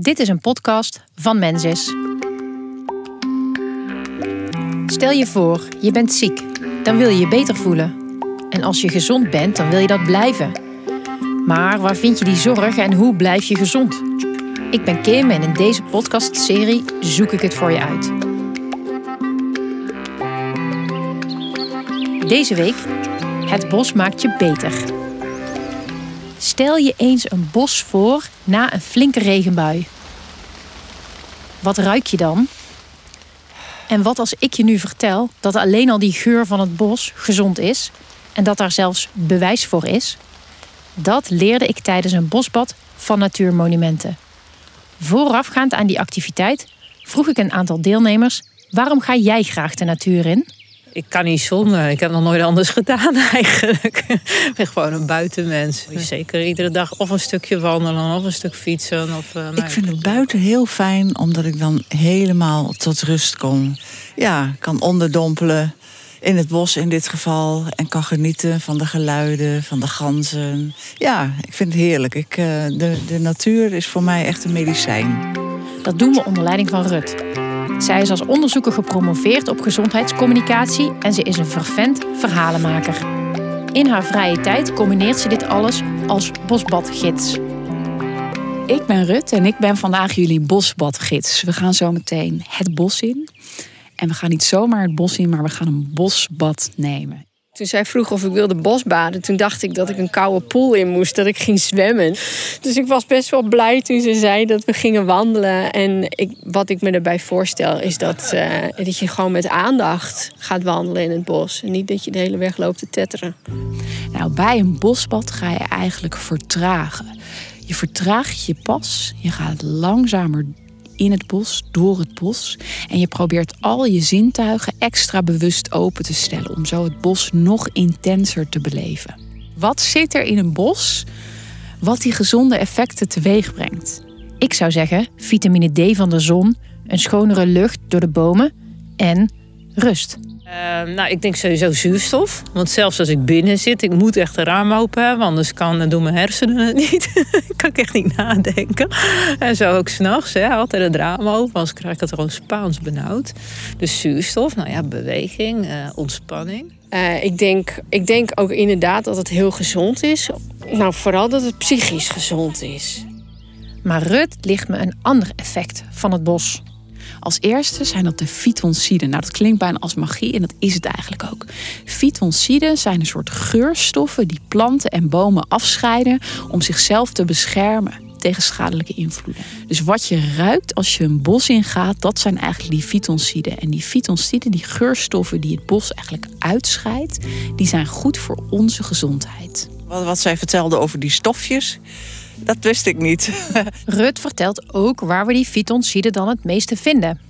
Dit is een podcast van Mensis. Stel je voor, je bent ziek. Dan wil je je beter voelen. En als je gezond bent, dan wil je dat blijven. Maar waar vind je die zorg en hoe blijf je gezond? Ik ben Kim en in deze podcastserie zoek ik het voor je uit. Deze week, het bos maakt je beter. Stel je eens een bos voor na een flinke regenbui. Wat ruik je dan? En wat als ik je nu vertel dat alleen al die geur van het bos gezond is en dat daar zelfs bewijs voor is? Dat leerde ik tijdens een bosbad van Natuurmonumenten. Voorafgaand aan die activiteit vroeg ik een aantal deelnemers: waarom ga jij graag de natuur in? Ik kan niet zonder. Ik heb nog nooit anders gedaan eigenlijk. ik ben gewoon een buitenmens. Zeker iedere dag of een stukje wandelen of een stuk fietsen. Of, uh, ik vind het buiten heel fijn, omdat ik dan helemaal tot rust kom. Ja, kan onderdompelen in het bos in dit geval. En kan genieten van de geluiden, van de ganzen. Ja, ik vind het heerlijk. Ik, uh, de, de natuur is voor mij echt een medicijn. Dat doen we onder leiding van Rut. Zij is als onderzoeker gepromoveerd op gezondheidscommunicatie en ze is een vervent verhalenmaker. In haar vrije tijd combineert ze dit alles als bosbadgids. Ik ben Rut en ik ben vandaag jullie bosbadgids. We gaan zo meteen het bos in. En we gaan niet zomaar het bos in, maar we gaan een bosbad nemen. Toen zij vroeg of ik wilde bosbaden, toen dacht ik dat ik een koude pool in moest, dat ik ging zwemmen. Dus ik was best wel blij toen ze zei dat we gingen wandelen. En ik, wat ik me erbij voorstel is dat, uh, dat je gewoon met aandacht gaat wandelen in het bos. En niet dat je de hele weg loopt te tetteren. Nou, bij een bosbad ga je eigenlijk vertragen. Je vertraagt je pas, je gaat langzamer in het bos, door het bos. En je probeert al je zintuigen extra bewust open te stellen om zo het bos nog intenser te beleven. Wat zit er in een bos wat die gezonde effecten teweeg brengt? Ik zou zeggen vitamine D van de zon, een schonere lucht door de bomen en rust. Uh, nou, ik denk sowieso zuurstof. Want zelfs als ik binnen zit, ik moet echt een raam open hebben. Anders kan, doen mijn hersenen het niet. kan ik echt niet nadenken. En zo ook s'nachts, altijd het raam open. Anders krijg ik het gewoon Spaans benauwd. Dus zuurstof, nou ja, beweging, uh, ontspanning. Uh, ik, denk, ik denk ook inderdaad dat het heel gezond is. Nou, vooral dat het psychisch gezond is. Maar Rut ligt me een ander effect van het bos. Als eerste zijn dat de fytonciden. Nou, dat klinkt bijna als magie en dat is het eigenlijk ook. Fytonciden zijn een soort geurstoffen die planten en bomen afscheiden om zichzelf te beschermen tegen schadelijke invloeden. Dus wat je ruikt als je een bos ingaat, dat zijn eigenlijk die fytonciden. En die fytonciden, die geurstoffen die het bos eigenlijk uitscheidt, die zijn goed voor onze gezondheid. Wat, wat zij vertelde over die stofjes, dat wist ik niet. Rut vertelt ook waar we die fytonciden dan het meeste vinden.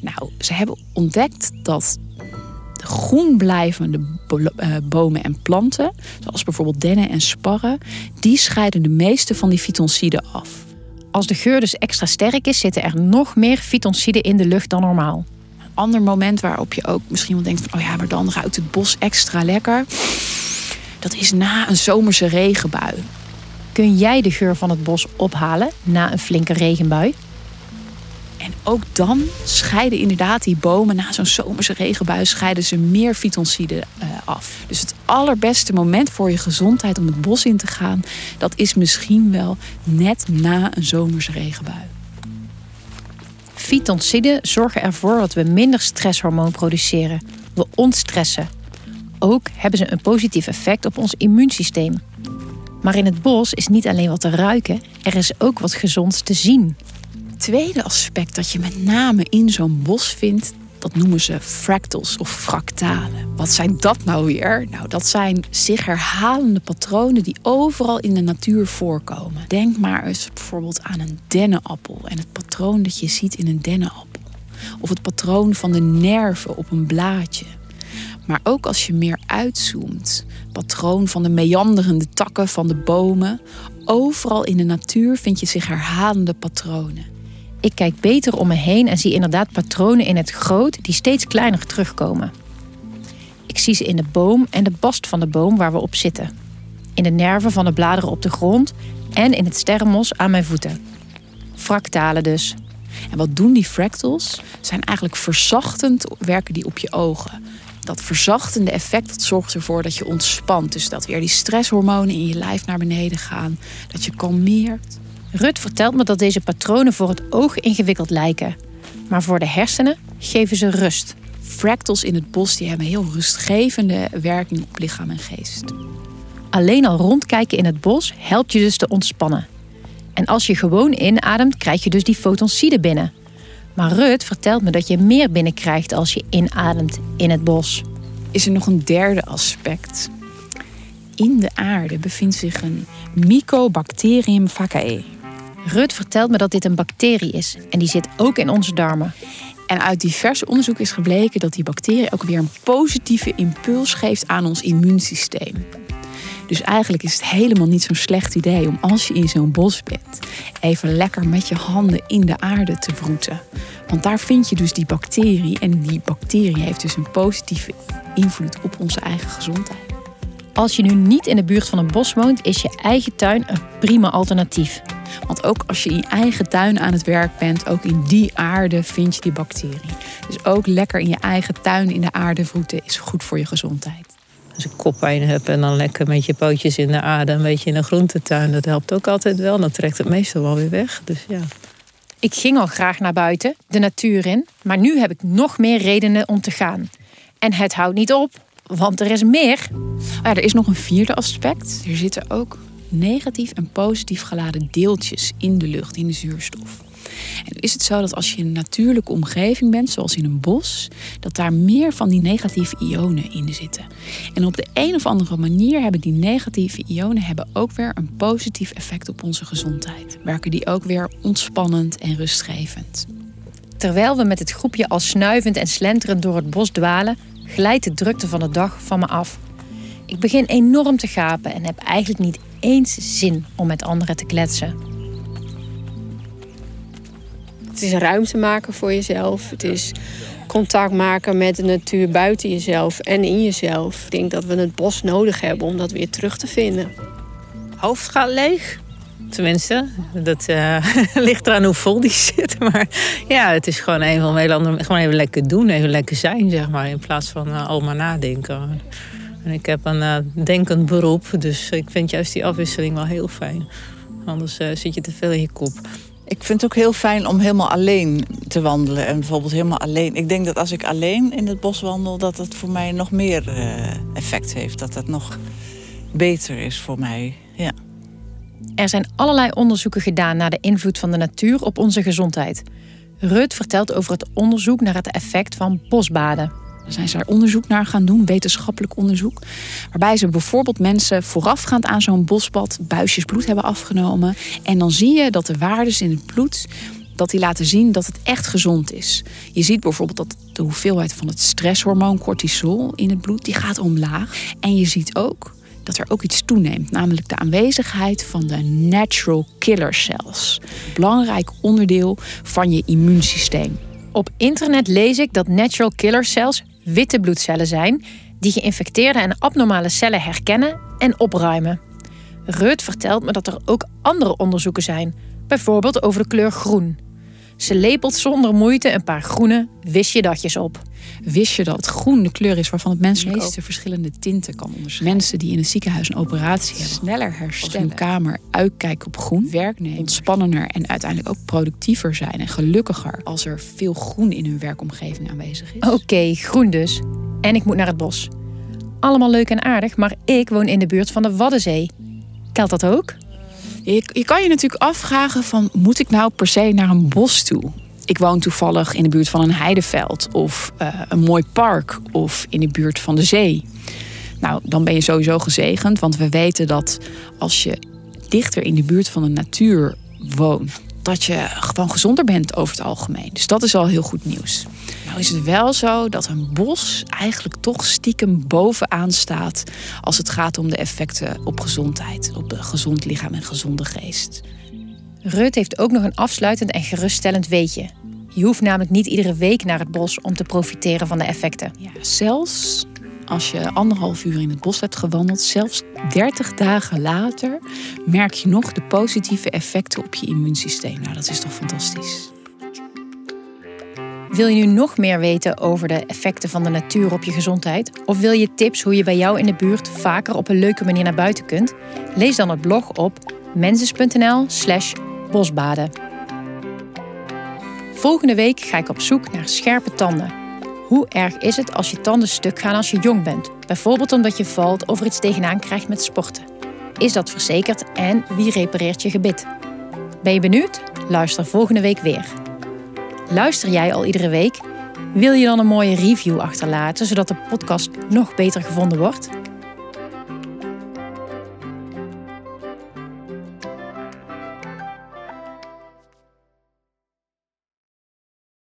Nou, ze hebben ontdekt dat de groen blijvende eh, bomen en planten, zoals bijvoorbeeld dennen en sparren, die scheiden de meeste van die fytonciden af. Als de geur dus extra sterk is, zitten er nog meer fytonciden in de lucht dan normaal. Een ander moment waarop je ook misschien wel denkt van, oh ja, maar dan ruikt het bos extra lekker. Dat is na een zomerse regenbui. Kun jij de geur van het bos ophalen na een flinke regenbui? En ook dan scheiden inderdaad die bomen na zo'n zomerse regenbui scheiden ze meer fytonciden uh, af. Dus het allerbeste moment voor je gezondheid om het bos in te gaan, dat is misschien wel net na een zomerse regenbui. Fytonciden zorgen ervoor dat we minder stresshormoon produceren. We ontstressen. Ook hebben ze een positief effect op ons immuunsysteem. Maar in het bos is niet alleen wat te ruiken, er is ook wat gezonds te zien. Tweede aspect dat je met name in zo'n bos vindt, dat noemen ze fractals of fractalen. Wat zijn dat nou weer? Nou, dat zijn zich herhalende patronen die overal in de natuur voorkomen. Denk maar eens bijvoorbeeld aan een dennenappel en het patroon dat je ziet in een dennenappel. Of het patroon van de nerven op een blaadje. Maar ook als je meer uitzoomt, patroon van de meanderende takken van de bomen. Overal in de natuur vind je zich herhalende patronen. Ik kijk beter om me heen en zie inderdaad patronen in het groot die steeds kleiner terugkomen. Ik zie ze in de boom en de bast van de boom waar we op zitten. In de nerven van de bladeren op de grond en in het sterrenmos aan mijn voeten. Fractalen dus. En wat doen die fractals? Zijn eigenlijk verzachtend werken die op je ogen. Dat verzachtende effect dat zorgt ervoor dat je ontspant. Dus dat weer die stresshormonen in je lijf naar beneden gaan. Dat je kalmeert. Rut vertelt me dat deze patronen voor het oog ingewikkeld lijken. Maar voor de hersenen geven ze rust. Fractals in het bos die hebben heel rustgevende werking op lichaam en geest. Alleen al rondkijken in het bos helpt je dus te ontspannen. En als je gewoon inademt, krijg je dus die fotoncide binnen. Maar Rut vertelt me dat je meer binnenkrijgt als je inademt in het bos. Is er nog een derde aspect? In de aarde bevindt zich een Mycobacterium vaccae. Rut vertelt me dat dit een bacterie is en die zit ook in onze darmen. En uit diverse onderzoek is gebleken dat die bacterie ook weer een positieve impuls geeft aan ons immuunsysteem. Dus eigenlijk is het helemaal niet zo'n slecht idee om als je in zo'n bos bent, even lekker met je handen in de aarde te vroeten. Want daar vind je dus die bacterie en die bacterie heeft dus een positieve invloed op onze eigen gezondheid. Als je nu niet in de buurt van een bos woont, is je eigen tuin een prima alternatief. Want ook als je in je eigen tuin aan het werk bent, ook in die aarde vind je die bacterie. Dus ook lekker in je eigen tuin in de aarde vroeten is goed voor je gezondheid. Als ik koppijn heb en dan lekker met je pootjes in de aarde, een beetje in een groentetuin, dat helpt ook altijd wel. Dan trekt het meestal wel weer weg. Dus ja. Ik ging al graag naar buiten, de natuur in, maar nu heb ik nog meer redenen om te gaan. En het houdt niet op, want er is meer. Oh ja, er is nog een vierde aspect. Er zitten ook negatief en positief geladen deeltjes in de lucht, in de zuurstof. Is het zo dat als je in een natuurlijke omgeving bent, zoals in een bos, dat daar meer van die negatieve ionen in zitten. En op de een of andere manier hebben die negatieve ionen hebben ook weer een positief effect op onze gezondheid. Werken die ook weer ontspannend en rustgevend. Terwijl we met het groepje al snuivend en slenterend door het bos dwalen, glijdt de drukte van de dag van me af. Ik begin enorm te gapen en heb eigenlijk niet eens zin om met anderen te kletsen. Het is ruimte maken voor jezelf. Het is contact maken met de natuur buiten jezelf en in jezelf. Ik denk dat we het bos nodig hebben om dat weer terug te vinden. Hoofd gaat leeg. Tenminste, dat uh, ligt eraan hoe vol die zit. Maar ja, het is gewoon even heel gewoon even lekker doen, even lekker zijn, zeg maar. In plaats van uh, al maar nadenken. En ik heb een uh, denkend beroep, dus ik vind juist die afwisseling wel heel fijn. Anders zit je te veel in je kop. Ik vind het ook heel fijn om helemaal alleen te wandelen. En bijvoorbeeld helemaal alleen. Ik denk dat als ik alleen in het bos wandel, dat het voor mij nog meer effect heeft. Dat het nog beter is voor mij. Ja. Er zijn allerlei onderzoeken gedaan naar de invloed van de natuur op onze gezondheid. Rut vertelt over het onderzoek naar het effect van bosbaden. Zijn ze daar onderzoek naar gaan doen, wetenschappelijk onderzoek. Waarbij ze bijvoorbeeld mensen voorafgaand aan zo'n bosbad buisjes bloed hebben afgenomen. En dan zie je dat de waardes in het bloed dat die laten zien dat het echt gezond is. Je ziet bijvoorbeeld dat de hoeveelheid van het stresshormoon cortisol in het bloed die gaat omlaag. En je ziet ook dat er ook iets toeneemt, namelijk de aanwezigheid van de natural killer cells. Belangrijk onderdeel van je immuunsysteem. Op internet lees ik dat natural killer cells witte bloedcellen zijn die geïnfecteerde en abnormale cellen herkennen en opruimen. Rut vertelt me dat er ook andere onderzoeken zijn, bijvoorbeeld over de kleur groen. Ze lepelt zonder moeite een paar groene wist je datjes op. Wist je dat groen de kleur is waarvan het mens de meeste verschillende tinten kan onderscheiden? Mensen die in een ziekenhuis een operatie hebben, sneller herstellen, als hun kamer uitkijken op groen, werknemers ontspannender en uiteindelijk ook productiever zijn en gelukkiger als er veel groen in hun werkomgeving aanwezig is. Oké, groen dus. En ik moet naar het bos. Allemaal leuk en aardig, maar ik woon in de buurt van de Waddenzee. Geldt dat ook? Je, kan je natuurlijk afvragen van moet ik nou per se naar een bos toe? Ik woon toevallig in de buurt van een heideveld of uh, een mooi park of in de buurt van de zee. Nou, dan ben je sowieso gezegend, want we weten dat als je dichter in de buurt van de natuur woont, dat je gewoon gezonder bent over het algemeen. Dus dat is al heel goed nieuws. Nou is het wel zo dat een bos eigenlijk toch stiekem bovenaan staat als het gaat om de effecten op gezondheid, op een gezond lichaam en gezonde geest. Rut heeft ook nog een afsluitend en geruststellend weetje. Je hoeft namelijk niet iedere week naar het bos om te profiteren van de effecten. Ja, zelfs als je anderhalf uur in het bos hebt gewandeld, zelfs 30 dagen later, merk je nog de positieve effecten op je immuunsysteem. Nou, dat is toch fantastisch. Wil je nu nog meer weten over de effecten van de natuur op je gezondheid? Of wil je tips hoe je bij jou in de buurt vaker op een leuke manier naar buiten kunt? Lees dan het blog op mensis.nl/slash bosbaden. Volgende week ga ik op zoek naar scherpe tanden. Hoe erg is het als je tanden stuk gaan als je jong bent? Bijvoorbeeld omdat je valt of er iets tegenaan krijgt met sporten. Is dat verzekerd en wie repareert je gebit? Ben je benieuwd? Luister volgende week weer. Luister jij al iedere week? Wil je dan een mooie review achterlaten zodat de podcast nog beter gevonden wordt?